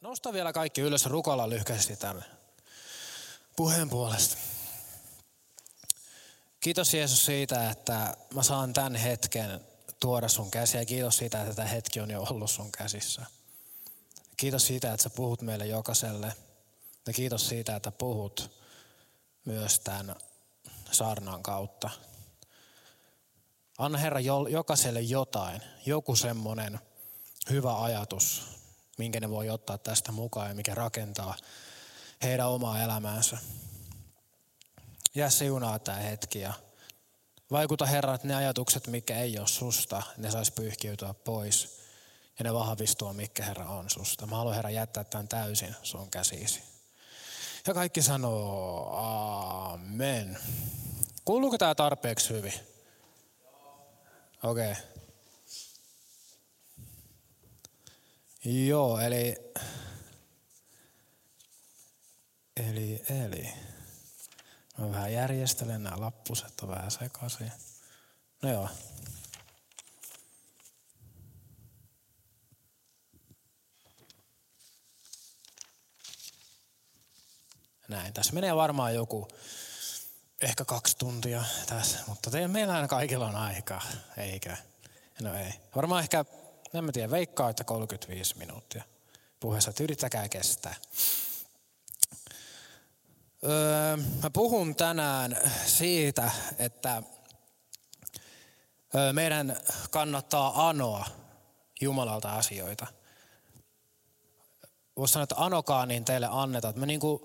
Nosta vielä kaikki ylös rukolla lyhkäisesti tämän puheen puolesta. Kiitos Jeesus siitä, että mä saan tämän hetken tuoda sun käsiä. Kiitos siitä, että tämä hetki on jo ollut sun käsissä. Kiitos siitä, että sä puhut meille jokaiselle. Ja kiitos siitä, että puhut myös tämän saarnan kautta. Anna Herra jokaiselle jotain, joku semmoinen hyvä ajatus, minkä ne voi ottaa tästä mukaan ja mikä rakentaa heidän omaa elämäänsä. Jää siunaa tämä hetki ja vaikuta Herra, että ne ajatukset, mikä ei ole susta, ne saisi pyyhkiytyä pois ja ne vahvistua, mikä Herra on susta. Mä haluan Herra jättää tämän täysin sun käsisi. Ja kaikki sanoo amen. Kuuluuko tämä tarpeeksi hyvin? Okei. Okay. Joo, eli... Eli, eli. Mä vähän järjestelen nämä lappuset, on vähän sekaisin. No joo. Näin, tässä menee varmaan joku ehkä kaksi tuntia tässä, mutta te, meillä kaikilla on aikaa, eikä? No ei. Varmaan ehkä en mä tiedä, veikkaa, että 35 minuuttia puheessa, että yrittäkää kestää. Öö, mä puhun tänään siitä, että öö, meidän kannattaa anoa Jumalalta asioita. Voisi sanoa, että anokaa, niin teille annetaan. Mä niin kuin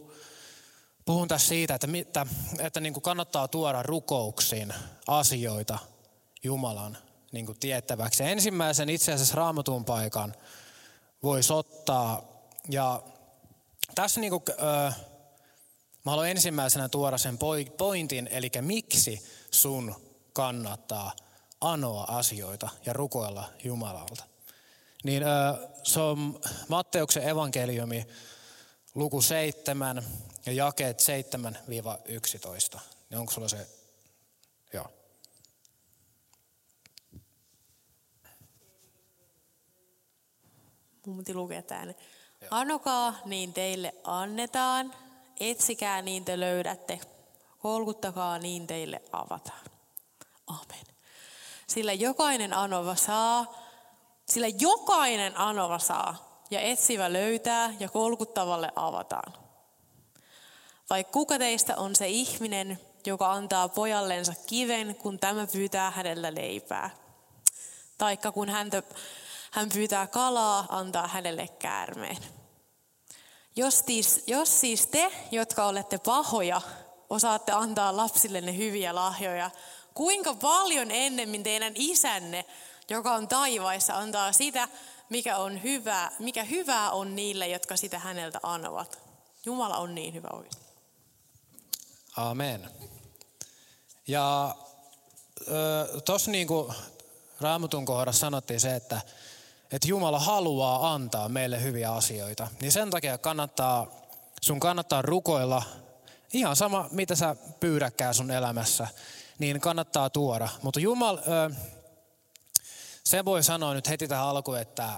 puhun tässä siitä, että, että, että niin kuin kannattaa tuoda rukouksiin asioita Jumalan niin kuin tiettäväksi. Ja ensimmäisen itse asiassa raamatun paikan voisi ottaa. Ja tässä niin kuin, äh, mä haluan ensimmäisenä tuoda sen pointin, eli miksi sun kannattaa anoa asioita ja rukoilla Jumalalta. Niin äh, se on Matteuksen evankeliumi luku 7 ja jakeet 7-11. Niin onko sulla se? Joo. Mun piti lukea tämän. Anokaa, niin teille annetaan. Etsikää, niin te löydätte. Kolkuttakaa, niin teille avataan. Amen. Sillä jokainen anova saa, sillä jokainen anova saa, ja etsivä löytää, ja kolkuttavalle avataan. Vai kuka teistä on se ihminen, joka antaa pojallensa kiven, kun tämä pyytää hänellä leipää? Taikka kun häntä hän pyytää kalaa, antaa hänelle käärmeen. Jos siis, jos siis te, jotka olette pahoja, osaatte antaa lapsillenne hyviä lahjoja, kuinka paljon ennemmin teidän isänne, joka on taivaissa, antaa sitä, mikä, on hyvää, mikä hyvää on niille, jotka sitä häneltä anovat. Jumala on niin hyvä oikein. Amen. Ja tuossa niin kuin Raamatun kohdassa sanottiin se, että että Jumala haluaa antaa meille hyviä asioita, niin sen takia kannattaa, sun kannattaa rukoilla ihan sama, mitä sä pyydäkään sun elämässä, niin kannattaa tuoda. Mutta Jumala, se voi sanoa nyt heti tähän alkuun, että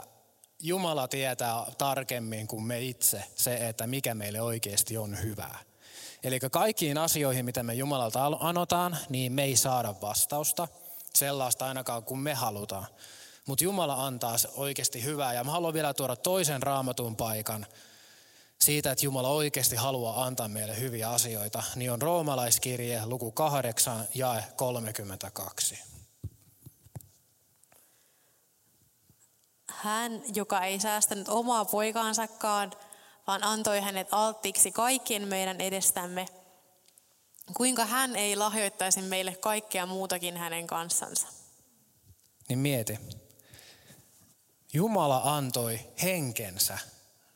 Jumala tietää tarkemmin kuin me itse se, että mikä meille oikeasti on hyvää. Eli kaikkiin asioihin, mitä me Jumalalta anotaan, niin me ei saada vastausta sellaista ainakaan kuin me halutaan. Mutta Jumala antaa oikeasti hyvää. Ja mä haluan vielä tuoda toisen raamatun paikan siitä, että Jumala oikeasti haluaa antaa meille hyviä asioita. Niin on roomalaiskirje luku 8 ja 32. Hän, joka ei säästänyt omaa poikaansakaan, vaan antoi hänet alttiiksi kaikkien meidän edestämme, kuinka hän ei lahjoittaisi meille kaikkea muutakin hänen kanssansa. Niin mieti, Jumala antoi henkensä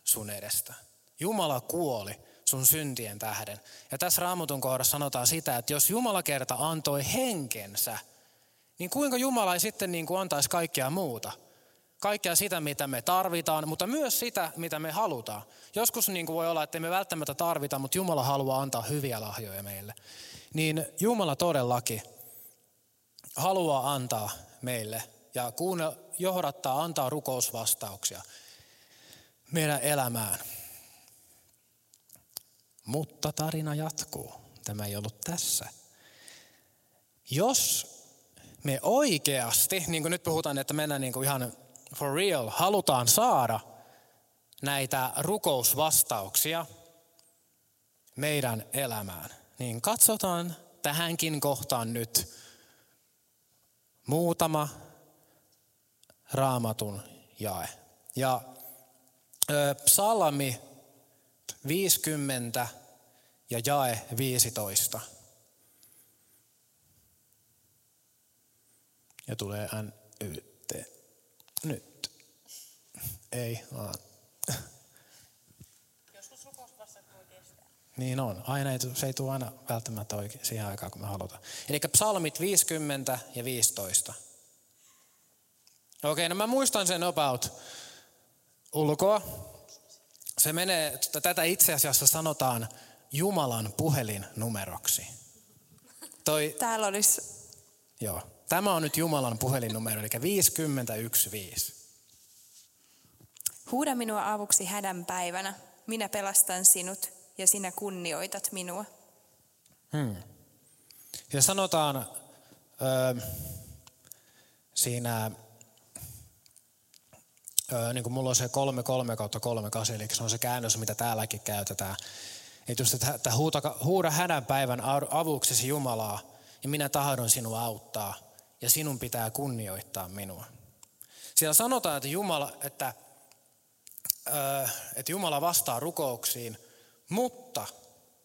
sun edestä. Jumala kuoli sun syntien tähden. Ja tässä raamatun kohdassa sanotaan sitä, että jos Jumala kerta antoi henkensä, niin kuinka Jumala ei sitten niin kuin antaisi kaikkea muuta? Kaikkea sitä, mitä me tarvitaan, mutta myös sitä, mitä me halutaan. Joskus niin kuin voi olla, että me välttämättä tarvita, mutta Jumala haluaa antaa hyviä lahjoja meille. Niin Jumala todellakin haluaa antaa meille ja kuunnella, johdattaa, antaa rukousvastauksia meidän elämään. Mutta tarina jatkuu. Tämä ei ollut tässä. Jos me oikeasti, niin kuin nyt puhutaan, että mennään niin kuin ihan for real, halutaan saada näitä rukousvastauksia meidän elämään, niin katsotaan tähänkin kohtaan nyt muutama raamatun jae. Ja psalmi 50 ja jae 15. Ja tulee N, Y, T. Nyt. Ei, vaan. Joskus kestää. Niin on. Aina ei, se ei tule aina välttämättä oikein siihen aikaan, kun me halutaan. Eli psalmit 50 ja 15. Okei, okay, no mä muistan sen about ulkoa. Se menee, tätä itse asiassa sanotaan Jumalan puhelinnumeroksi. Toi, Täällä olisi joo, tämä on nyt Jumalan puhelinnumero, eli 515. Huuda minua avuksi hädän päivänä. Minä pelastan sinut ja sinä kunnioitat minua. Hmm. Ja sanotaan ö, siinä, niin kuin mulla on se 3, 3 kautta 3, 8, eli se on se käännös, mitä täälläkin käytetään. Että just, että, että huuta, huuda hänen päivän avuksesi Jumalaa, ja minä tahdon sinua auttaa, ja sinun pitää kunnioittaa minua. Siellä sanotaan, että Jumala, että, että Jumala vastaa rukouksiin, mutta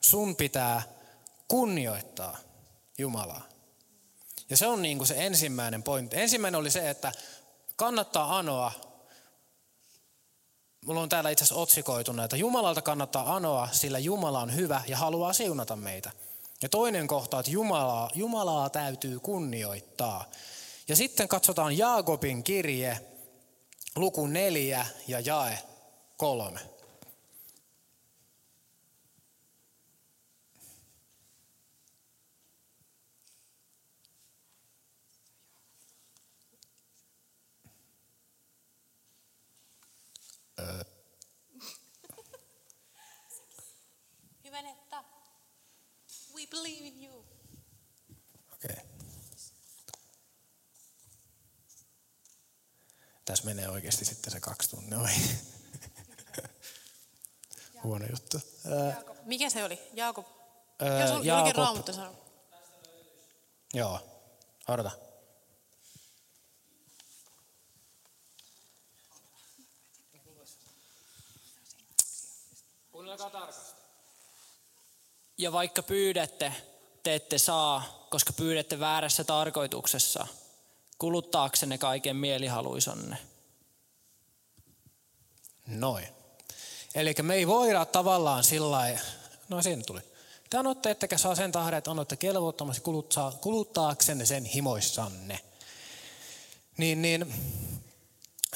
sun pitää kunnioittaa Jumalaa. Ja se on niin kuin se ensimmäinen pointti. Ensimmäinen oli se, että kannattaa anoa mulla on täällä itse asiassa otsikoituna, että Jumalalta kannattaa anoa, sillä Jumala on hyvä ja haluaa siunata meitä. Ja toinen kohta, että Jumalaa, Jumalaa täytyy kunnioittaa. Ja sitten katsotaan Jaakobin kirje, luku 4 ja jae 3. Öö. Hyvänetta, we believe in you. Okei. Okay. Tässä menee oikeasti sitten se kaksi tuntia. Huono juttu. Jaakob. Mikä se oli? Jaakob? Jos on Jaakob. Raamattu. Joo. Odota. Kuunnelkaa tarkasti. Ja vaikka pyydätte, te ette saa, koska pyydätte väärässä tarkoituksessa, kuluttaaksenne kaiken mielihaluisonne. Noin. Eli me ei voida tavallaan sillä lailla- no siinä tuli. Te anotte, ettekä saa sen tahden, että annoitte kelvottomasti kuluttaa, kuluttaaksenne sen himoissanne. Niin, niin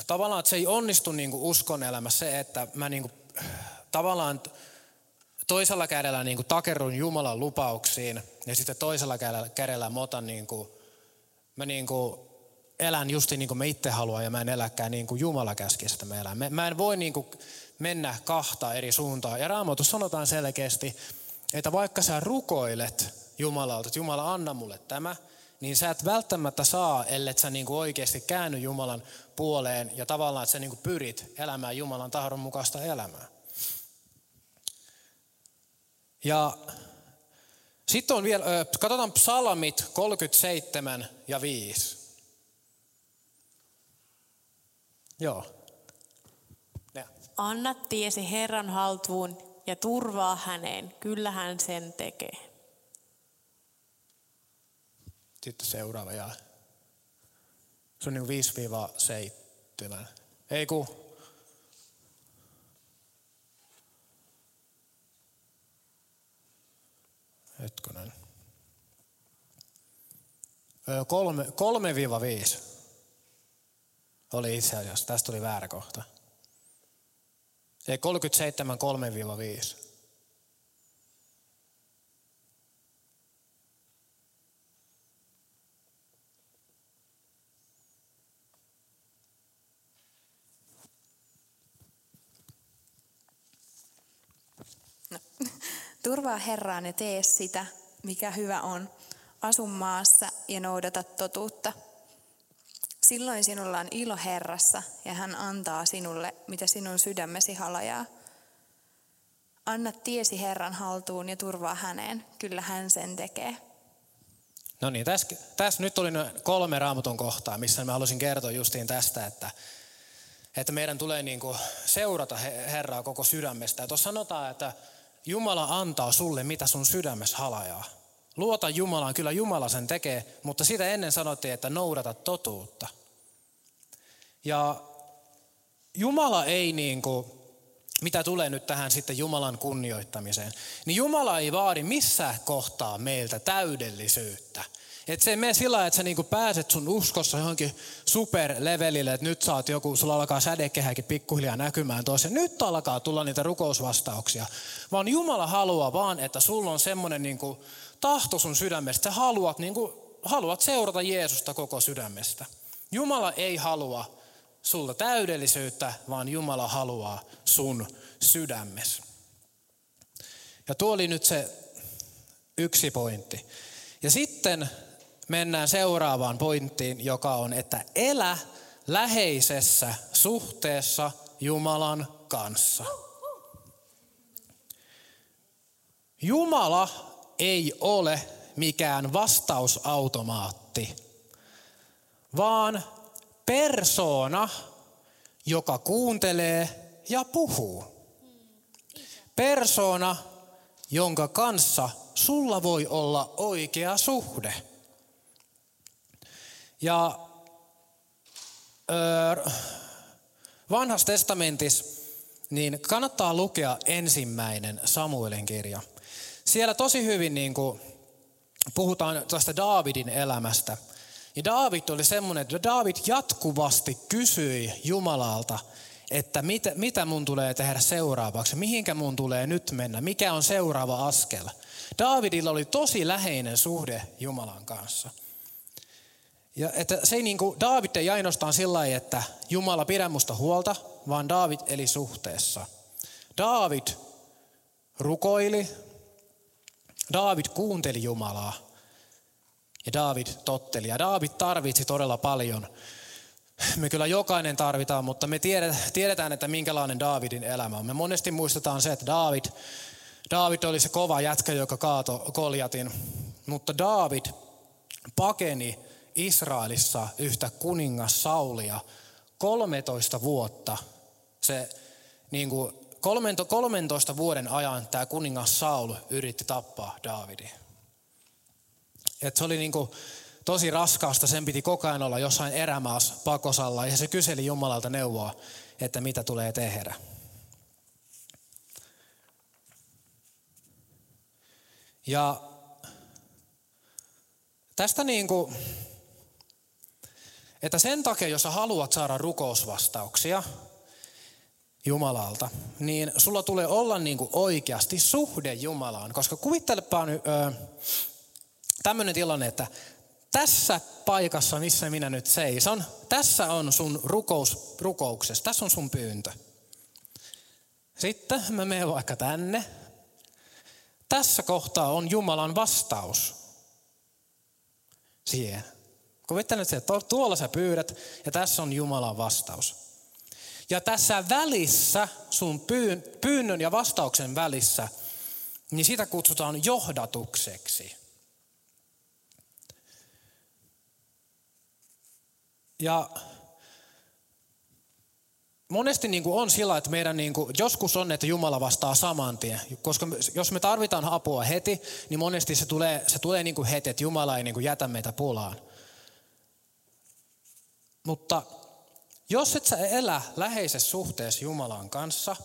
tavallaan, että se ei onnistu niin kuin uskon elämässä se, että mä niin kuin, tavallaan toisella kädellä niin kuin takerrun Jumalan lupauksiin ja sitten toisella kädellä, kädellä mä otan niin kuin, mä niin kuin elän justi niin kuin mä itse haluan ja mä en eläkään niin kuin Jumala käski sitä mä elän. Mä en voi niin kuin mennä kahta eri suuntaa. Ja Raamatussa sanotaan selkeästi, että vaikka sä rukoilet Jumalalta, että Jumala anna mulle tämä, niin sä et välttämättä saa, ellei sä niin kuin oikeasti käänny Jumalan puoleen ja tavallaan, että sä niin kuin pyrit elämään Jumalan tahdon mukaista elämää. Ja sitten on vielä, katsotaan psalmit 37 ja 5. Joo. Ne. Anna tiesi Herran haltuun ja turvaa häneen. Kyllä hän sen tekee. Sitten seuraava jae. Se on niin 5-7. Ei ku. Hetkonen. Ö, Kolme, 3-5 oli itse asiassa. Tästä tuli väärä kohta. Ei 37, 3-5. Turvaa Herraan ja tee sitä, mikä hyvä on. Asu maassa ja noudata totuutta. Silloin sinulla on ilo Herrassa ja hän antaa sinulle, mitä sinun sydämesi halajaa. Anna tiesi Herran haltuun ja turvaa häneen, kyllä hän sen tekee. No niin, tässä, tässä nyt oli kolme raamatun kohtaa, missä mä halusin kertoa justiin tästä, että, että meidän tulee niin kuin seurata Herraa koko sydämestä. Ja tuossa sanotaan, että Jumala antaa sulle, mitä sun sydämessä halajaa. Luota Jumalaan, kyllä Jumala sen tekee, mutta sitä ennen sanottiin, että noudata totuutta. Ja Jumala ei niin kuin, mitä tulee nyt tähän sitten Jumalan kunnioittamiseen, niin Jumala ei vaadi missään kohtaa meiltä täydellisyyttä. Että se ei mene sillä että sä niinku pääset sun uskossa johonkin superlevelille, että nyt saat joku, sulla alkaa sädekehäkin pikkuhiljaa näkymään toisen. Nyt alkaa tulla niitä rukousvastauksia. Vaan Jumala haluaa vaan, että sulla on semmoinen niinku tahto sun sydämestä. Sä haluat, niinku, haluat seurata Jeesusta koko sydämestä. Jumala ei halua sulta täydellisyyttä, vaan Jumala haluaa sun sydämessä. Ja tuo oli nyt se yksi pointti. Ja sitten mennään seuraavaan pointtiin, joka on, että elä läheisessä suhteessa Jumalan kanssa. Jumala ei ole mikään vastausautomaatti, vaan persona, joka kuuntelee ja puhuu. Persona, jonka kanssa sulla voi olla oikea suhde. Ja öö, vanhassa testamentissa niin kannattaa lukea ensimmäinen Samuelin kirja. Siellä tosi hyvin niin kuin puhutaan tästä Daavidin elämästä. Ja Daavid oli semmoinen, että Daavid jatkuvasti kysyi Jumalalta, että mitä, mitä mun tulee tehdä seuraavaksi, mihinkä mun tulee nyt mennä, mikä on seuraava askel. Daavidilla oli tosi läheinen suhde Jumalan kanssa. Ja että se ei niin kuin, Daavid ei ainoastaan sillä että Jumala pidä musta huolta, vaan Daavid eli suhteessa. Daavid rukoili, Daavid kuunteli Jumalaa ja Daavid totteli. Ja Daavid tarvitsi todella paljon. Me kyllä jokainen tarvitaan, mutta me tiedetään, että minkälainen Daavidin elämä on. Me monesti muistetaan se, että Daavid, Daavid oli se kova jätkä, joka kaato Koljatin. Mutta Daavid pakeni Israelissa yhtä kuningas Saulia 13 vuotta. Se niin kuin 13 vuoden ajan tämä kuningas Saul yritti tappaa Daavidin. Et se oli niin kuin tosi raskaasta, sen piti koko ajan olla jossain erämaassa pakosalla ja se kyseli Jumalalta neuvoa, että mitä tulee tehdä. Ja tästä niin kuin, että sen takia, jos sä haluat saada rukousvastauksia Jumalalta, niin sulla tulee olla niin kuin oikeasti suhde Jumalaan. Koska kuvittelepa nyt tämmöinen tilanne, että tässä paikassa, missä minä nyt seison, tässä on sun rukous, rukouksessa, tässä on sun pyyntö. Sitten mä menen vaikka tänne. Tässä kohtaa on Jumalan vastaus siihen. Kuvittelen, että tuolla sä pyydät ja tässä on Jumalan vastaus. Ja tässä välissä, sun pyynnön ja vastauksen välissä, niin sitä kutsutaan johdatukseksi. Ja monesti niin kuin on sillä, että meidän niin kuin, joskus on, että Jumala vastaa saman tien. Koska jos me tarvitaan apua heti, niin monesti se tulee, se tulee niin kuin heti, että Jumala ei niin kuin jätä meitä pulaan. Mutta jos et sä elä läheisessä suhteessa Jumalan kanssa,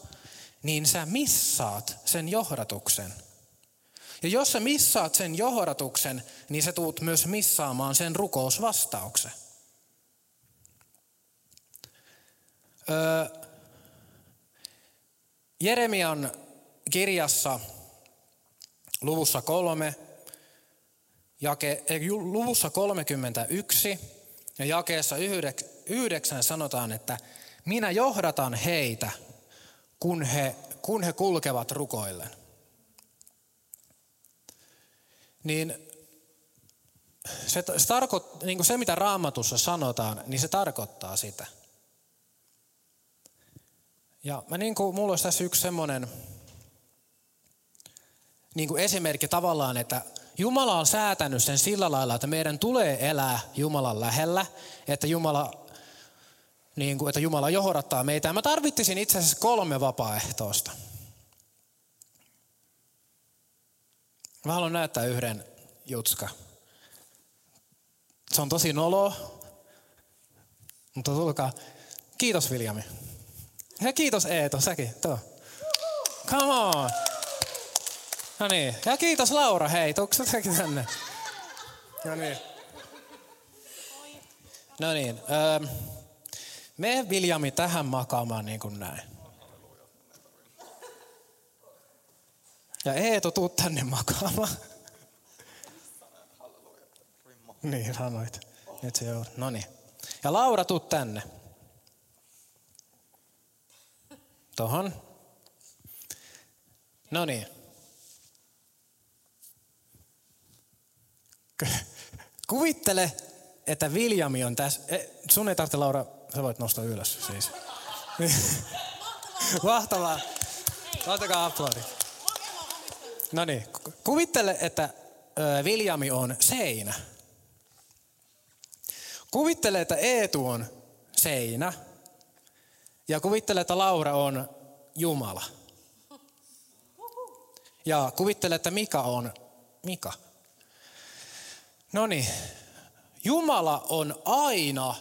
niin sä missaat sen johdatuksen. Ja jos sä missaat sen johdatuksen, niin sä tuut myös missaamaan sen rukousvastauksen. Öö, Jeremian kirjassa luvussa kolme, jake, luvussa 31 ja jakeessa yhdeksän sanotaan, että minä johdatan heitä, kun he, kun he kulkevat rukoillen. niin se, se, tarkoit, niin kuin se, mitä raamatussa sanotaan, niin se tarkoittaa sitä. Ja mä niin kuin, mulla olisi tässä yksi semmoinen niin kuin esimerkki tavallaan, että Jumala on säätänyt sen sillä lailla, että meidän tulee elää Jumalan lähellä, että Jumala, niin kuin, että Jumala johdattaa meitä. Mä tarvittisin itse asiassa kolme vapaaehtoista. Mä haluan näyttää yhden jutska. Se on tosi nolo, mutta tulkaa. Kiitos Viljami. Ja kiitos Eeto, säkin. Tuo. Come on. No niin. Ja kiitos Laura, hei. Tuukko säkin tänne? No niin. No niin. Öö, me Viljami tähän makaamaan niin kuin näin. Ja Eeto, tuu tänne makaamaan. Niin, sanoit. Nyt se on. No niin. Ja Laura, tuu tänne. Tohon. No niin. Kuvittele, että Viljami on tässä. Eh, sun ei tarvitse, Laura, sä voit nostaa ylös siis. Mahtavaa. Ottakaa aplodi. No niin, kuvittele, että Viljami on seinä. Kuvittele, että Eetu on seinä. Ja kuvittele, että Laura on Jumala. Ja kuvittele, että Mika on Mika. No niin, Jumala on aina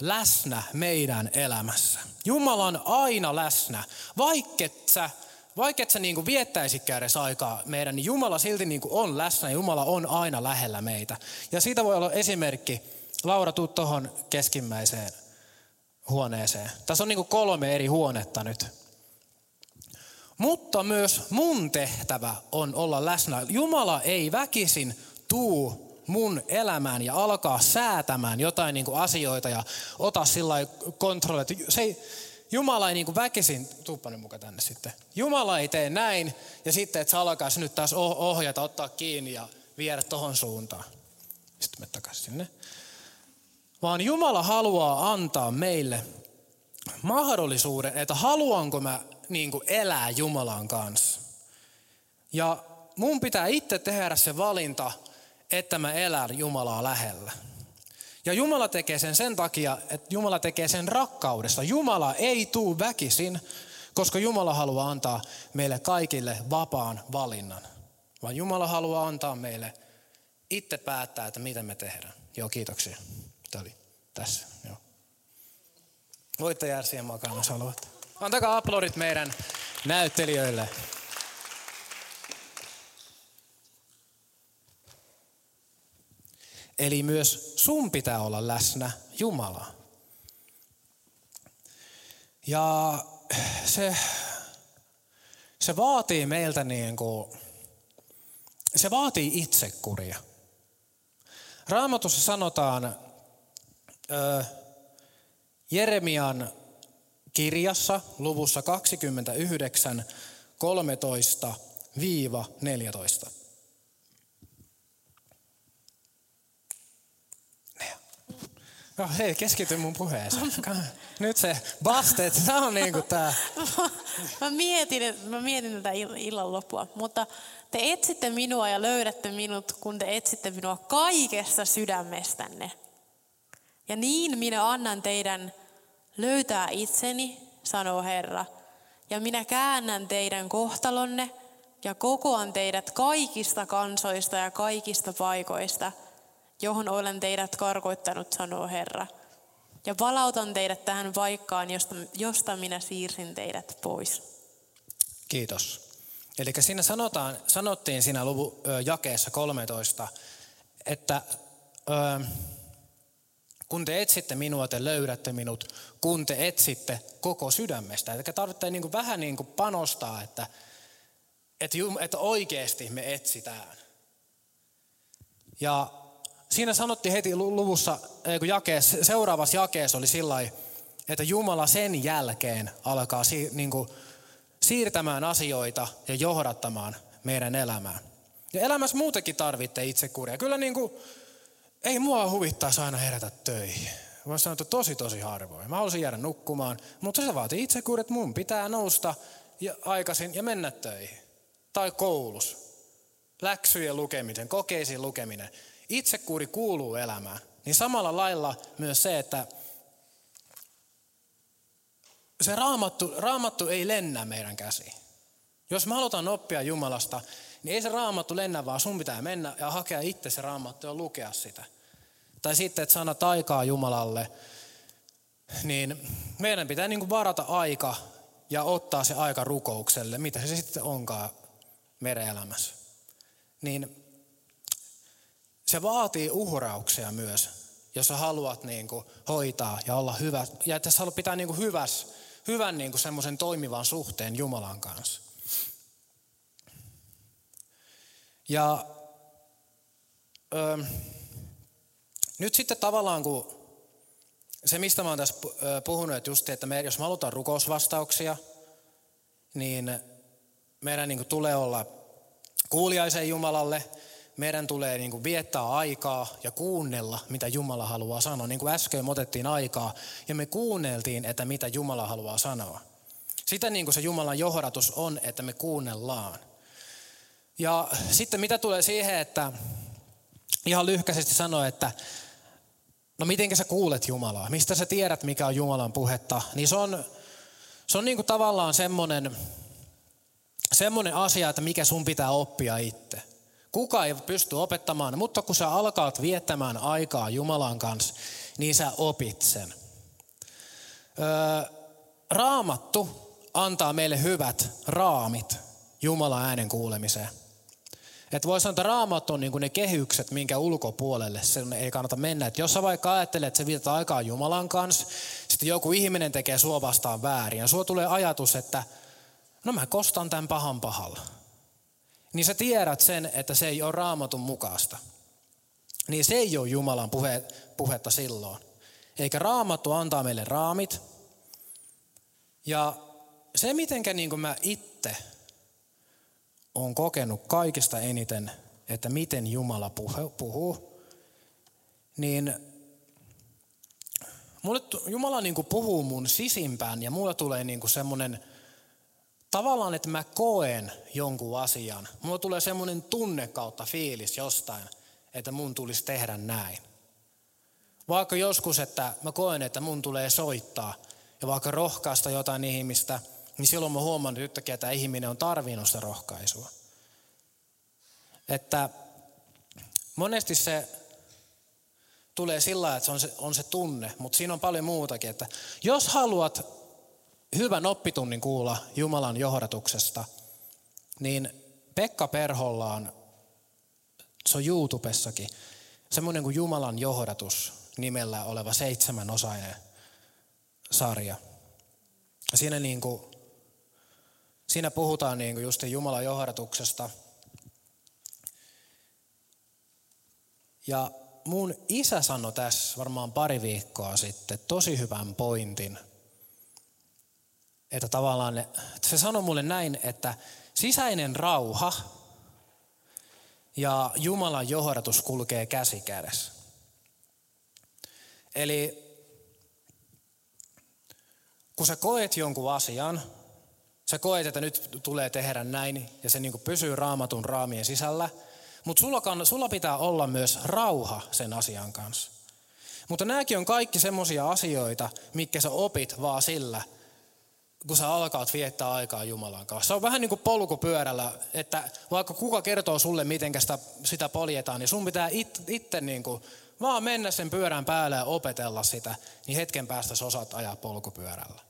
läsnä meidän elämässä. Jumala on aina läsnä, vaikket sä, vaikket sä niin viettäisikään edes aikaa meidän, niin Jumala silti niin on läsnä, Jumala on aina lähellä meitä. Ja siitä voi olla esimerkki, Laura, tuu tuohon keskimmäiseen huoneeseen. Tässä on niin kolme eri huonetta nyt. Mutta myös mun tehtävä on olla läsnä. Jumala ei väkisin tuu mun elämään ja alkaa säätämään jotain niin kuin asioita ja ota sillä kontrolli. Se ei, Jumala ei niin kuin väkisin, tuuppanen mukaan tänne sitten. Jumala ei tee näin ja sitten, että sä alkaisi nyt taas oh-, ohjata, ottaa kiinni ja viedä tohon suuntaan. Sitten me takaisin sinne. Vaan Jumala haluaa antaa meille mahdollisuuden, että haluanko mä niin kuin elää Jumalan kanssa. Ja mun pitää itse tehdä se valinta, että mä elän Jumalaa lähellä. Ja Jumala tekee sen sen takia, että Jumala tekee sen rakkaudesta. Jumala ei tuu väkisin, koska Jumala haluaa antaa meille kaikille vapaan valinnan. Vaan Jumala haluaa antaa meille itse päättää, että mitä me tehdään. Joo, kiitoksia. Tämä oli tässä. Joo. Voitte siihen makaan, jos haluat. Antakaa aplodit meidän näyttelijöille. Eli myös sun pitää olla läsnä Jumala. Ja se, se vaatii meiltä niin kuin, se vaatii itsekuria. Raamatussa sanotaan ö, Jeremian kirjassa luvussa 29, 13-14. No hei, keskity mun puheeseen. Nyt se bastet, tämä on niinku tää. mä, mietin, mä mietin tätä illan loppua, mutta te etsitte minua ja löydätte minut, kun te etsitte minua kaikesta sydämestänne. Ja niin minä annan teidän löytää itseni, sanoo Herra. Ja minä käännän teidän kohtalonne ja kokoan teidät kaikista kansoista ja kaikista paikoista – johon olen teidät karkoittanut, sanoo Herra. Ja palautan teidät tähän paikkaan, josta, josta minä siirsin teidät pois. Kiitos. Eli siinä sanotaan, sanottiin siinä luvu, jakeessa 13, että ö, kun te etsitte minua, te löydätte minut, kun te etsitte koko sydämestä. Eli tarvitsee niin kuin vähän niin kuin panostaa, että, että, että oikeasti me etsitään. Ja siinä sanottiin heti luvussa, kun jakeessa, seuraavassa jakeessa oli sillä että Jumala sen jälkeen alkaa niin kuin, siirtämään asioita ja johdattamaan meidän elämää. Ja elämässä muutenkin tarvitte itsekuria. Kyllä niin kuin, ei mua huvittaisi aina herätä töihin. Voisi sanoa, että tosi tosi harvoin. Mä haluaisin jäädä nukkumaan, mutta se vaatii itsekuria, että mun pitää nousta ja aikaisin ja mennä töihin. Tai koulus. Läksyjen lukeminen, kokeisiin lukeminen. Itsekuri kuuluu elämään. Niin samalla lailla myös se, että se raamattu, raamattu ei lennä meidän käsiin. Jos me halutaan oppia Jumalasta, niin ei se raamattu lennä, vaan sun pitää mennä ja hakea itse se raamattu ja lukea sitä. Tai sitten, että sana taikaa Jumalalle, niin meidän pitää niin kuin varata aika ja ottaa se aika rukoukselle, mitä se sitten onkaan meidän elämässä. Niin se vaatii uhrauksia myös, jos sä haluat niin kuin hoitaa ja olla hyvä, ja että sä haluat pitää niin kuin hyväs, hyvän niin kuin semmoisen toimivan suhteen Jumalan kanssa. Ja ö, nyt sitten tavallaan kun se, mistä mä oon tässä puhunut, että just, että me, jos me halutaan rukousvastauksia, niin meidän niin kuin tulee olla kuuliaisen Jumalalle, meidän tulee niin kuin viettää aikaa ja kuunnella, mitä Jumala haluaa sanoa. Niin kuin äsken otettiin aikaa ja me kuunneltiin, että mitä Jumala haluaa sanoa. Sitä niin kuin se Jumalan johdatus on, että me kuunnellaan. Ja sitten mitä tulee siihen, että ihan lyhkäisesti sanoa, että no miten sä kuulet Jumalaa, mistä sä tiedät mikä on Jumalan puhetta, niin se on, se on niin kuin tavallaan semmoinen, semmoinen asia, että mikä sun pitää oppia itse. Kuka ei pysty opettamaan, mutta kun sä alkaat viettämään aikaa Jumalan kanssa, niin sä opit sen. Öö, raamattu antaa meille hyvät raamit Jumalan äänen kuulemiseen. Että voi sanoa, että raamat on niin ne kehykset, minkä ulkopuolelle sen ei kannata mennä. Et jos sä vaikka ajattelet, että sä vietät aikaa Jumalan kanssa, sitten joku ihminen tekee sua vastaan väärin, ja sulla tulee ajatus, että no mä kostan tämän pahan pahalla. Niin sä tiedät sen, että se ei ole raamatun mukaista. Niin se ei ole Jumalan puhe, puhetta silloin. Eikä raamattu antaa meille raamit. Ja se, mitenkä niin mä itse on kokenut kaikista eniten, että miten Jumala puhuu, niin mulle, Jumala niin puhuu mun sisimpään ja mulle tulee niin semmoinen, tavallaan, että mä koen jonkun asian. Mulla tulee semmoinen tunne kautta fiilis jostain, että mun tulisi tehdä näin. Vaikka joskus, että mä koen, että mun tulee soittaa ja vaikka rohkaista jotain ihmistä – niin silloin mä huomannut yhtäkkiä, että ihminen on tarvinnut sitä rohkaisua. Että monesti se tulee sillä että se on, se on se tunne, mutta siinä on paljon muutakin. Että jos haluat hyvän oppitunnin kuulla Jumalan johdatuksesta, niin Pekka Perholla on, se on YouTubessakin, semmoinen kuin Jumalan johdatus nimellä oleva seitsemänosainen sarja. Siinä niin kuin Siinä puhutaan niin kuin just Jumalan johdatuksesta. Ja mun isä sanoi tässä varmaan pari viikkoa sitten tosi hyvän pointin. Että tavallaan että se sanoi mulle näin, että sisäinen rauha ja Jumalan johdatus kulkee käsi kädessä. Eli kun sä koet jonkun asian, Sä koet, että nyt tulee tehdä näin ja se niin pysyy raamatun raamien sisällä. Mutta sulla, sulla pitää olla myös rauha sen asian kanssa. Mutta nämäkin on kaikki semmoisia asioita, mitkä sä opit vaan sillä, kun sä alkaat viettää aikaa Jumalan kanssa. Se on vähän niin kuin polkupyörällä, että vaikka kuka kertoo sulle, miten sitä, sitä poljetaan, niin sun pitää it, itse niin vaan mennä sen pyörän päälle ja opetella sitä, niin hetken päästä sä osaat ajaa polkupyörällä.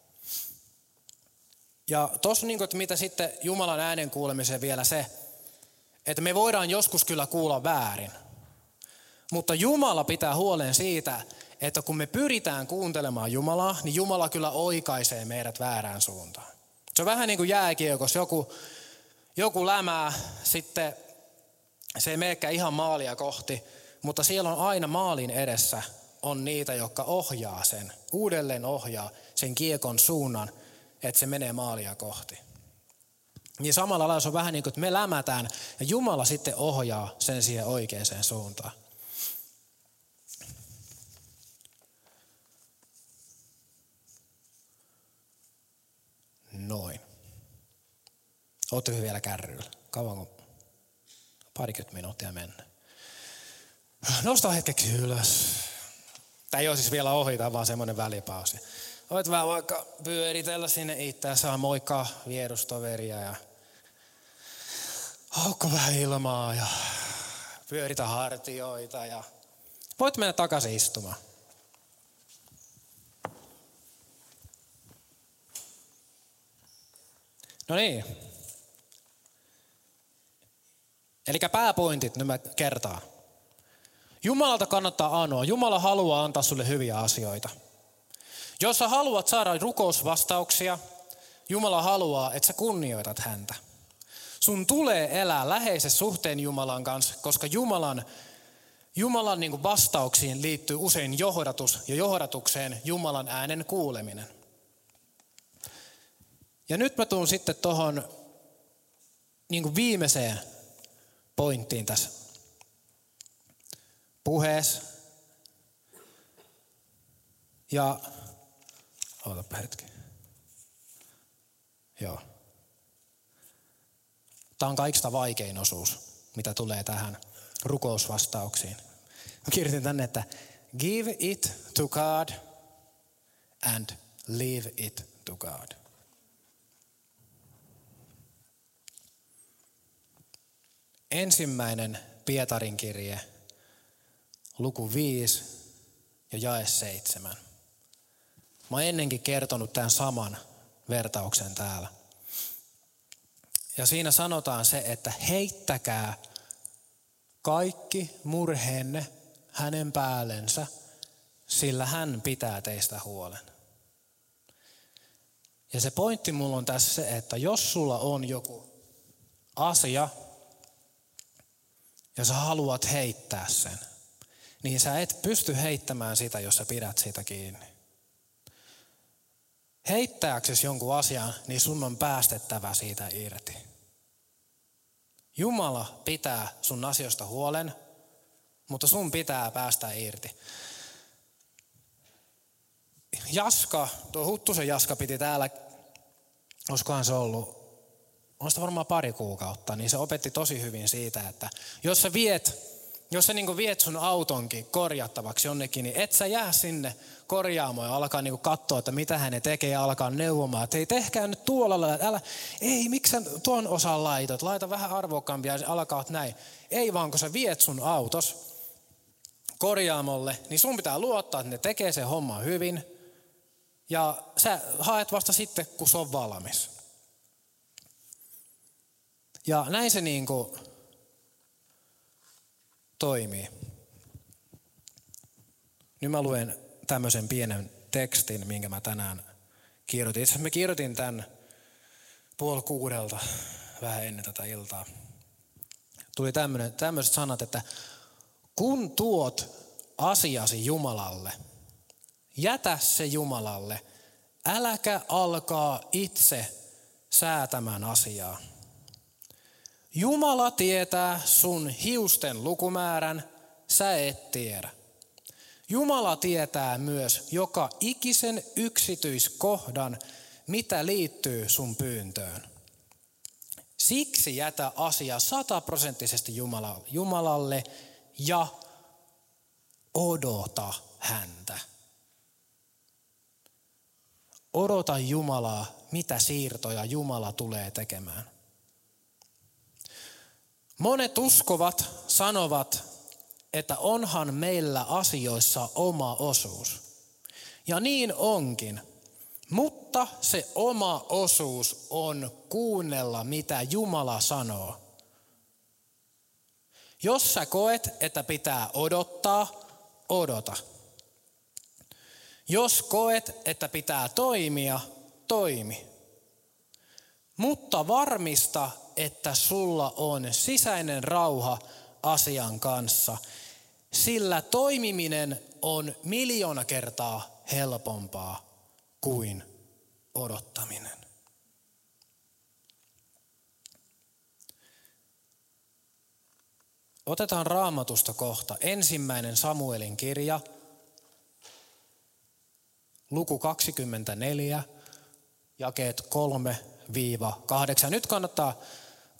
Ja tuossa niin mitä sitten Jumalan äänen kuulemiseen vielä se, että me voidaan joskus kyllä kuulla väärin. Mutta Jumala pitää huolen siitä, että kun me pyritään kuuntelemaan Jumalaa, niin Jumala kyllä oikaisee meidät väärään suuntaan. Se on vähän niin kuin jääkiekossa, joku, joku lämää, sitten se ei menekään ihan maalia kohti, mutta siellä on aina maalin edessä on niitä, jotka ohjaa sen, uudelleen ohjaa sen kiekon suunnan – että se menee maalia kohti. Niin samalla lailla se on vähän niin kuin, että me lämätään ja Jumala sitten ohjaa sen siihen oikeaan suuntaan. Noin. Oletteko vielä kärryillä? Kauanko? Parikymmentä minuuttia mennä. Nosta hetkeksi ylös. Tämä ei ole siis vielä ohi, tämä on vaan semmoinen välipausi. Voit vähän vaikka pyöritellä sinne itse ja saa moikkaa vierustoveria ja haukko vähän ilmaa ja pyöritä hartioita ja voit mennä takaisin istumaan. No niin. Eli pääpointit nyt mä kertaan. Jumalalta kannattaa anoa. Jumala haluaa antaa sulle hyviä asioita. Jos sä haluat saada rukousvastauksia, Jumala haluaa, että sä kunnioitat häntä. Sun tulee elää läheisessä suhteen Jumalan kanssa, koska Jumalan, Jumalan niin vastauksiin liittyy usein johdatus ja johdatukseen Jumalan äänen kuuleminen. Ja nyt mä tuun sitten tuohon niin viimeiseen pointtiin tässä puheessa. Ja, ootapa hetki. Joo. Tämä on kaikista vaikein osuus, mitä tulee tähän rukousvastauksiin. Mä kirjoitin tänne, että give it to God and leave it to God. Ensimmäinen Pietarin kirje, luku 5 ja jae 7. Mä oon ennenkin kertonut tämän saman vertauksen täällä. Ja siinä sanotaan se, että heittäkää kaikki murheenne hänen päällensä, sillä hän pitää teistä huolen. Ja se pointti mulla on tässä se, että jos sulla on joku asia, ja sä haluat heittää sen, niin sä et pysty heittämään sitä, jos sä pidät sitä kiinni. Heittääksesi jonkun asian, niin sun on päästettävä siitä irti. Jumala pitää sun asioista huolen, mutta sun pitää päästä irti. Jaska, tuo Huttusen Jaska piti täällä, olisikohan se ollut on sitä varmaan pari kuukautta, niin se opetti tosi hyvin siitä, että jos sä viet, jos sä niin viet sun autonkin korjattavaksi jonnekin, niin et sä jää sinne korjaamaan ja alkaa niin katsoa, että mitä hän tekee ja alkaa neuvomaan, että ei tehkää nyt tuolla lailla, älä, ei, miksi tuon osan laitot, laita vähän arvokkaampia ja alkaa näin. Ei vaan, kun sä viet sun autos korjaamolle, niin sun pitää luottaa, että ne tekee sen homman hyvin ja sä haet vasta sitten, kun se on valmis. Ja näin se niin kuin toimii. Nyt mä luen tämmöisen pienen tekstin, minkä mä tänään kirjoitin. Itse mä kirjoitin tämän puoli kuudelta vähän ennen tätä iltaa. Tuli tämmöiset sanat, että kun tuot asiasi Jumalalle, jätä se Jumalalle, äläkä alkaa itse säätämään asiaa. Jumala tietää sun hiusten lukumäärän, sä et tiedä. Jumala tietää myös joka ikisen yksityiskohdan, mitä liittyy sun pyyntöön. Siksi jätä asia sataprosenttisesti Jumalalle ja odota häntä. Odota Jumalaa, mitä siirtoja Jumala tulee tekemään. Monet uskovat sanovat, että onhan meillä asioissa oma osuus. Ja niin onkin. Mutta se oma osuus on kuunnella, mitä Jumala sanoo. Jos sä koet, että pitää odottaa, odota. Jos koet, että pitää toimia, toimi. Mutta varmista, että sulla on sisäinen rauha asian kanssa, sillä toimiminen on miljoona kertaa helpompaa kuin odottaminen. Otetaan raamatusta kohta ensimmäinen Samuelin kirja, luku 24, jakeet 3-8. Nyt kannattaa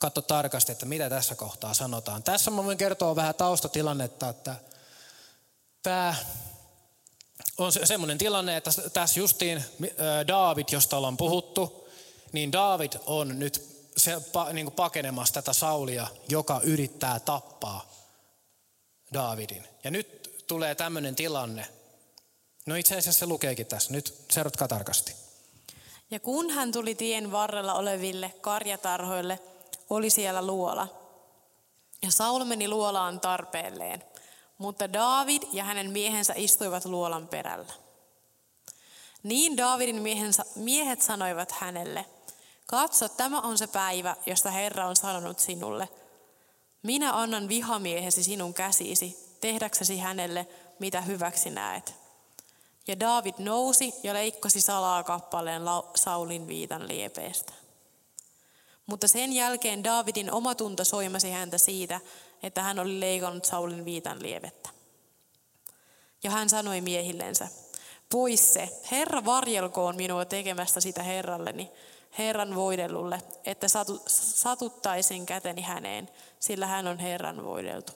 katsoa tarkasti, että mitä tässä kohtaa sanotaan. Tässä mä voin kertoa vähän taustatilannetta, että tämä on semmoinen tilanne, että tässä justiin David, josta ollaan puhuttu, niin David on nyt se, niin kuin pakenemassa tätä Saulia, joka yrittää tappaa Davidin. Ja nyt tulee tämmöinen tilanne. No itse asiassa se lukeekin tässä. Nyt seuratkaa tarkasti. Ja kun hän tuli tien varrella oleville karjatarhoille, oli siellä luola. Ja Saul meni luolaan tarpeelleen, mutta David ja hänen miehensä istuivat luolan perällä. Niin Davidin miehensä, miehet sanoivat hänelle, katso, tämä on se päivä, josta Herra on sanonut sinulle. Minä annan vihamiehesi sinun käsisi, tehdäksesi hänelle, mitä hyväksi näet. Ja David nousi ja leikkasi salaa kappaleen Saulin viitan liepeestä. Mutta sen jälkeen Davidin omatunto soimasi häntä siitä, että hän oli leikannut Saulin viitan lievettä. Ja hän sanoi miehillensä, pois se, Herra varjelkoon minua tekemästä sitä Herralleni, Herran voidellulle, että satuttaisin käteni häneen, sillä hän on Herran voideltu.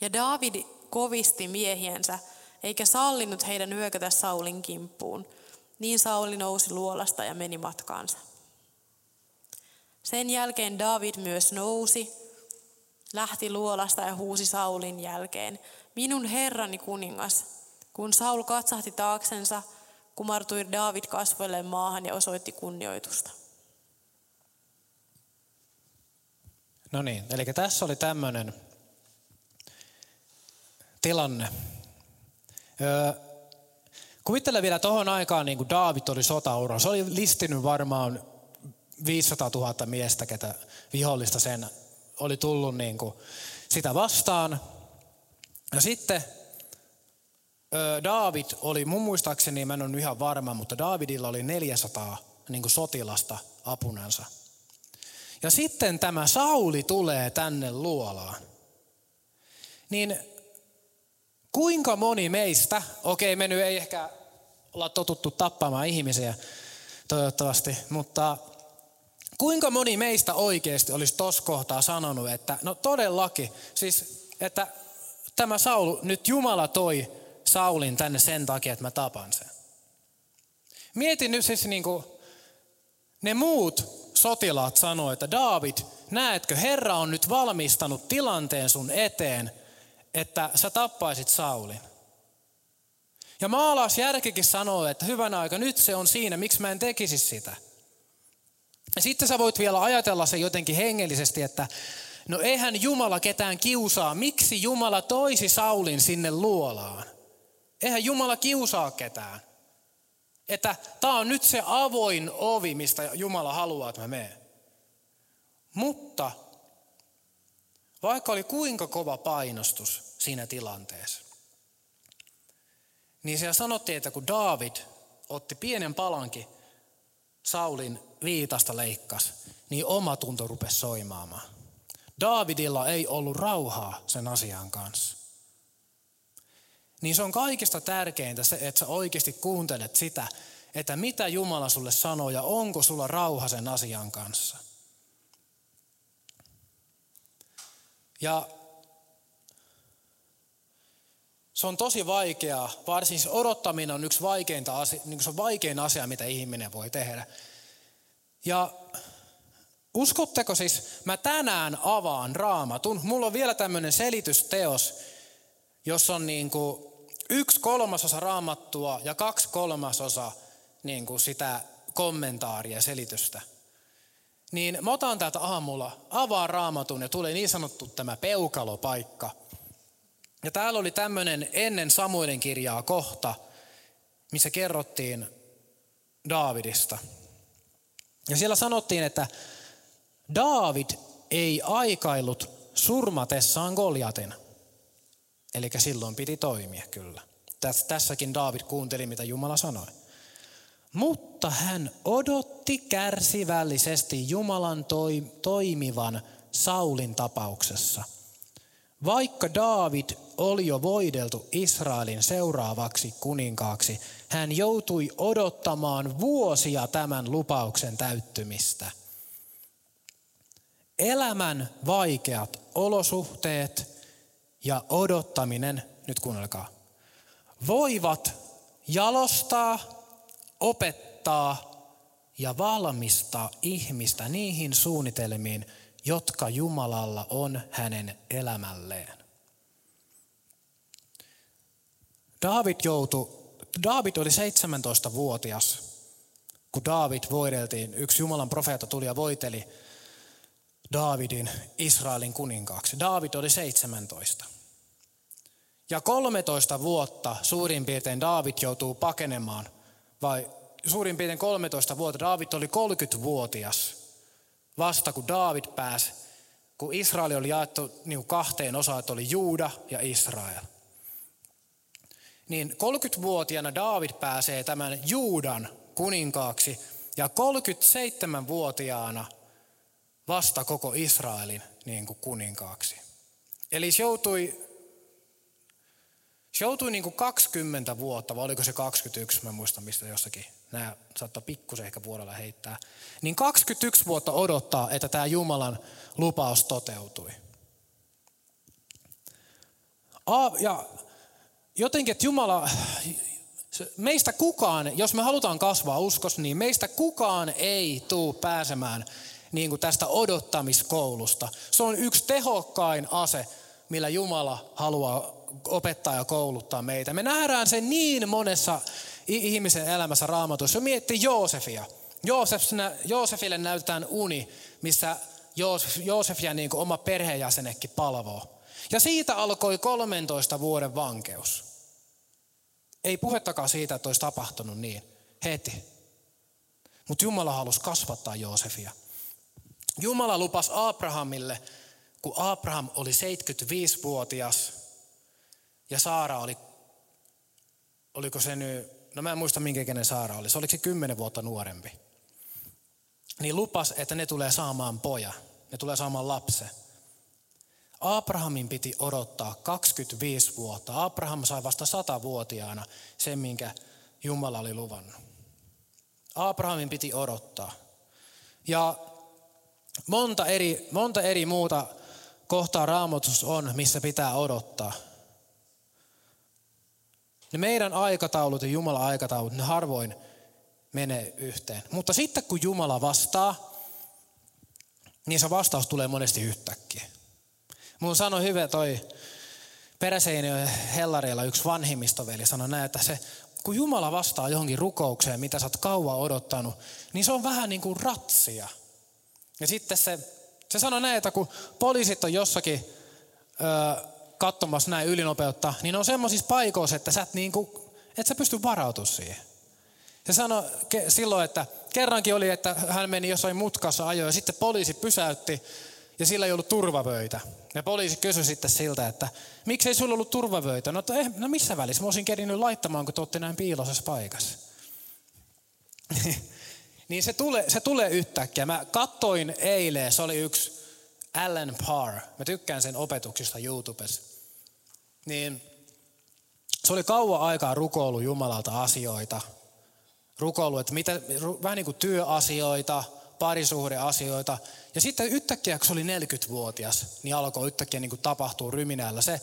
Ja David kovisti miehiensä, eikä sallinut heidän hyökätä Saulin kimppuun. Niin Sauli nousi luolasta ja meni matkaansa. Sen jälkeen David myös nousi, lähti luolasta ja huusi Saulin jälkeen, minun herrani kuningas. Kun Saul katsahti taaksensa, kumartui David kasvoilleen maahan ja osoitti kunnioitusta. No niin, eli tässä oli tämmöinen tilanne. Öö, kuvittele vielä tuohon aikaan, niin kuin David oli sotaura. Se oli listinyt varmaan 500 000 miestä, ketä vihollista sen oli tullut niin kuin sitä vastaan. Ja sitten David oli, mun muistaakseni, mä en ole ihan varma, mutta Davidilla oli 400 niin kuin sotilasta apunansa. Ja sitten tämä Sauli tulee tänne luolaan. Niin kuinka moni meistä, okei me nyt ei ehkä olla totuttu tappamaan ihmisiä toivottavasti, mutta kuinka moni meistä oikeasti olisi tuossa kohtaa sanonut, että no todellakin, siis että tämä Saul, nyt Jumala toi Saulin tänne sen takia, että mä tapan sen. Mietin nyt siis niin kuin, ne muut sotilaat sanoivat, että David, näetkö, Herra on nyt valmistanut tilanteen sun eteen, että sä tappaisit Saulin. Ja maalaisjärkikin sanoo, että hyvän aika, nyt se on siinä, miksi mä en tekisi sitä. Ja sitten sä voit vielä ajatella se jotenkin hengellisesti, että no eihän Jumala ketään kiusaa, miksi Jumala toisi Saulin sinne luolaan? Eihän Jumala kiusaa ketään. Että tämä on nyt se avoin ovi, mistä Jumala haluaa, että mä menen. Mutta vaikka oli kuinka kova painostus siinä tilanteessa, niin siellä sanottiin, että kun David otti pienen palankin Saulin viitasta leikkas, niin oma tunto rupesi soimaamaan. Davidilla ei ollut rauhaa sen asian kanssa niin se on kaikista tärkeintä se, että sä oikeasti kuuntelet sitä, että mitä Jumala sulle sanoo ja onko sulla rauha sen asian kanssa. Ja se on tosi vaikeaa, varsin siis odottaminen on yksi vaikeinta asia, niin se on vaikein asia, mitä ihminen voi tehdä. Ja uskotteko siis, mä tänään avaan raamatun, mulla on vielä tämmöinen selitysteos, jossa on niin kuin yksi kolmasosa raamattua ja kaksi kolmasosa niin kuin sitä kommentaaria selitystä. Niin mä otan täältä aamulla, avaan raamatun ja tulee niin sanottu tämä peukalopaikka. Ja täällä oli tämmöinen ennen Samuelin kirjaa kohta, missä kerrottiin Daavidista. Ja siellä sanottiin, että Daavid ei aikailut surmatessaan Goliatin. Eli silloin piti toimia kyllä. Tässäkin David kuunteli, mitä Jumala sanoi. Mutta hän odotti kärsivällisesti Jumalan toi, toimivan Saulin tapauksessa. Vaikka Daavid oli jo voideltu Israelin seuraavaksi kuninkaaksi, hän joutui odottamaan vuosia tämän lupauksen täyttymistä. Elämän vaikeat olosuhteet ja odottaminen, nyt kuunnelkaa, voivat jalostaa, opettaa ja valmistaa ihmistä niihin suunnitelmiin, jotka Jumalalla on hänen elämälleen. David, joutui, David oli 17-vuotias, kun David voideltiin. Yksi Jumalan profeetta tuli ja voiteli Davidin Israelin kuninkaaksi. David oli 17. Ja 13 vuotta suurin piirtein David joutuu pakenemaan, vai suurin piirtein 13 vuotta. David oli 30-vuotias vasta kun David pääsi, kun Israel oli jaettu niin kahteen osaan, että oli Juuda ja Israel. Niin 30-vuotiaana David pääsee tämän Juudan kuninkaaksi ja 37-vuotiaana vasta koko Israelin niin kuin kuninkaaksi. Eli se joutui, se joutui niin kuin 20 vuotta, vai oliko se 21, mä muistan mistä jossakin nämä saattaa pikkusen ehkä vuodella heittää, niin 21 vuotta odottaa, että tämä Jumalan lupaus toteutui. Ja jotenkin, että Jumala, meistä kukaan, jos me halutaan kasvaa uskos, niin meistä kukaan ei tule pääsemään niin kuin tästä odottamiskoulusta. Se on yksi tehokkain ase, millä Jumala haluaa opettaa ja kouluttaa meitä. Me nähdään se niin monessa ihmisen elämässä raamatussa. Se miettii Joosefia. Joosef, Joosefille näytetään uni, missä Joosef, Joosef ja niin oma perheenjäsenekin palvoo. Ja siitä alkoi 13 vuoden vankeus. Ei puhettakaan siitä, että olisi tapahtunut niin heti. Mutta Jumala halusi kasvattaa Joosefia. Jumala lupasi Abrahamille, kun Abraham oli 75-vuotias ja Saara oli, oliko se nyt no mä en muista minkä kenen Saara oli, se oliko se kymmenen vuotta nuorempi. Niin lupas, että ne tulee saamaan poja, ne tulee saamaan lapse. Abrahamin piti odottaa 25 vuotta. Abraham sai vasta 100-vuotiaana sen, minkä Jumala oli luvannut. Abrahamin piti odottaa. Ja monta eri, monta eri muuta kohtaa raamatus on, missä pitää odottaa. Ne meidän aikataulut ja Jumalan aikataulut, ne harvoin menee yhteen. Mutta sitten kun Jumala vastaa, niin se vastaus tulee monesti yhtäkkiä. Mun sanoi hyvä toi Peräseinö Hellareilla yksi vanhimmistoveli sanoi näin, että se, kun Jumala vastaa johonkin rukoukseen, mitä sä oot kauan odottanut, niin se on vähän niin kuin ratsia. Ja sitten se, se sanoi näin, että kun poliisit on jossakin ö, katsomassa näin ylinopeutta, niin on semmoisissa paikoissa, että sä et, niin kuin, et sä pysty varautumaan siihen. Se sanoi silloin, että kerrankin oli, että hän meni jossain mutkassa ajoon ja sitten poliisi pysäytti ja sillä ei ollut turvavöitä. Ja poliisi kysyi sitten siltä, että miksei sulla ollut turvavöitä? No, eh, no missä välissä? Mä olisin kerinyt laittamaan, kun te olette näin piiloisessa paikassa. niin se tulee, se tulee yhtäkkiä. Mä kattoin eilen, se oli yksi Alan Parr. Mä tykkään sen opetuksista YouTubessa niin se oli kauan aikaa rukoilu Jumalalta asioita. Rukoilu, että mitä, vähän niin kuin työasioita, parisuhdeasioita. Ja sitten yhtäkkiä, kun se oli 40-vuotias, niin alkoi yhtäkkiä niin tapahtua ryminällä. Se,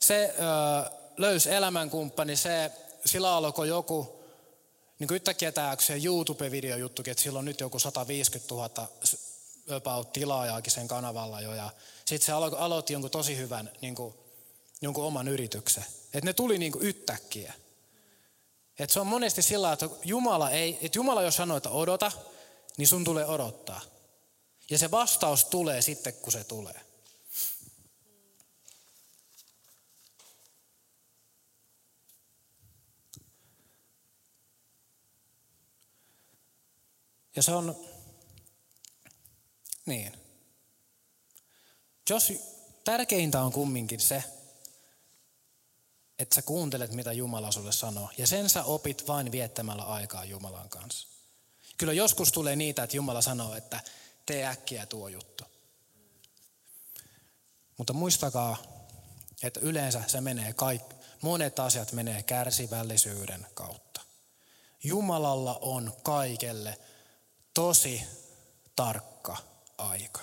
se ö, löysi elämänkumppani, se, sillä alkoi joku, niin kuin yhtäkkiä tämä se YouTube-videojuttukin, että sillä on nyt joku 150 000 about tilaajaakin sen kanavalla jo. Ja sitten se aloitti jonkun tosi hyvän niin kuin jonkun oman yrityksen. Että ne tuli niin kuin yhtäkkiä. Että se on monesti sillä että Jumala, ei, että Jumala jos sanoo, että odota, niin sun tulee odottaa. Ja se vastaus tulee sitten, kun se tulee. Ja se on, niin. Jos tärkeintä on kumminkin se, että sä kuuntelet, mitä Jumala sulle sanoo. Ja sen sä opit vain viettämällä aikaa Jumalan kanssa. Kyllä joskus tulee niitä, että Jumala sanoo, että tee äkkiä tuo juttu. Mutta muistakaa, Että yleensä se menee kaikki, monet asiat menee kärsivällisyyden kautta. Jumalalla on kaikelle tosi tarkka aika.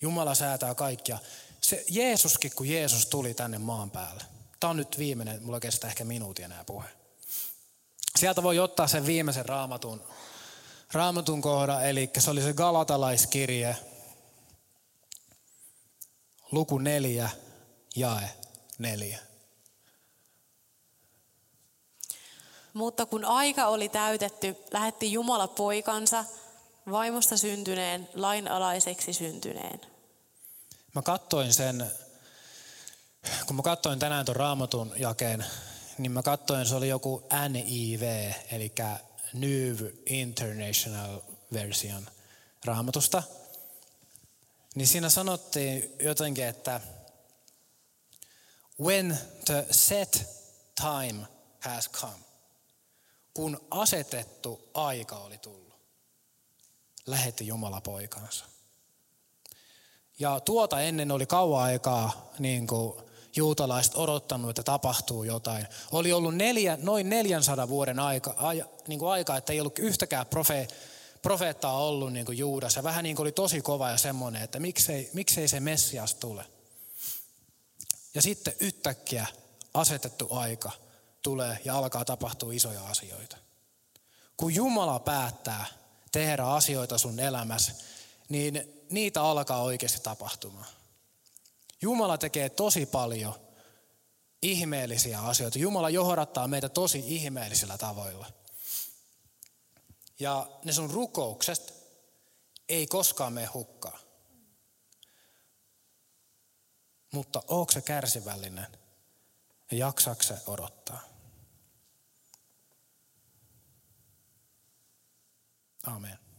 Jumala säätää kaikkia. Se Jeesuskin, kun Jeesus tuli tänne maan päälle. Tämä on nyt viimeinen, mulla kestää ehkä minuutin enää puhe. Sieltä voi ottaa sen viimeisen raamatun, raamatun kohdan, eli se oli se Galatalaiskirje, luku neljä, jae neljä. Mutta kun aika oli täytetty, lähetti Jumala poikansa, vaimosta syntyneen, lainalaiseksi syntyneen. Mä kattoin sen, kun mä kattoin tänään tuon raamatun jakeen, niin mä katsoin, se oli joku NIV, eli New International Version raamatusta. Niin siinä sanottiin jotenkin, että when the set time has come, kun asetettu aika oli tullut, lähetti Jumala poikansa. Ja tuota ennen oli kauan aikaa niin kuin juutalaiset odottanut, että tapahtuu jotain. Oli ollut neljä, noin 400 vuoden aika, aja, niin kuin aika että ei ollut yhtäkään profe, profeettaa ollut niin kuin Juudas. Ja vähän niin kuin oli tosi kova ja semmoinen, että miksei, miksei se Messias tule. Ja sitten yhtäkkiä asetettu aika tulee ja alkaa tapahtua isoja asioita. Kun Jumala päättää tehdä asioita sun elämässä, niin niitä alkaa oikeasti tapahtumaan. Jumala tekee tosi paljon ihmeellisiä asioita. Jumala johdattaa meitä tosi ihmeellisillä tavoilla. Ja ne sun rukoukset ei koskaan mene hukkaan. Mutta onko se kärsivällinen ja jaksaako se odottaa? Amen.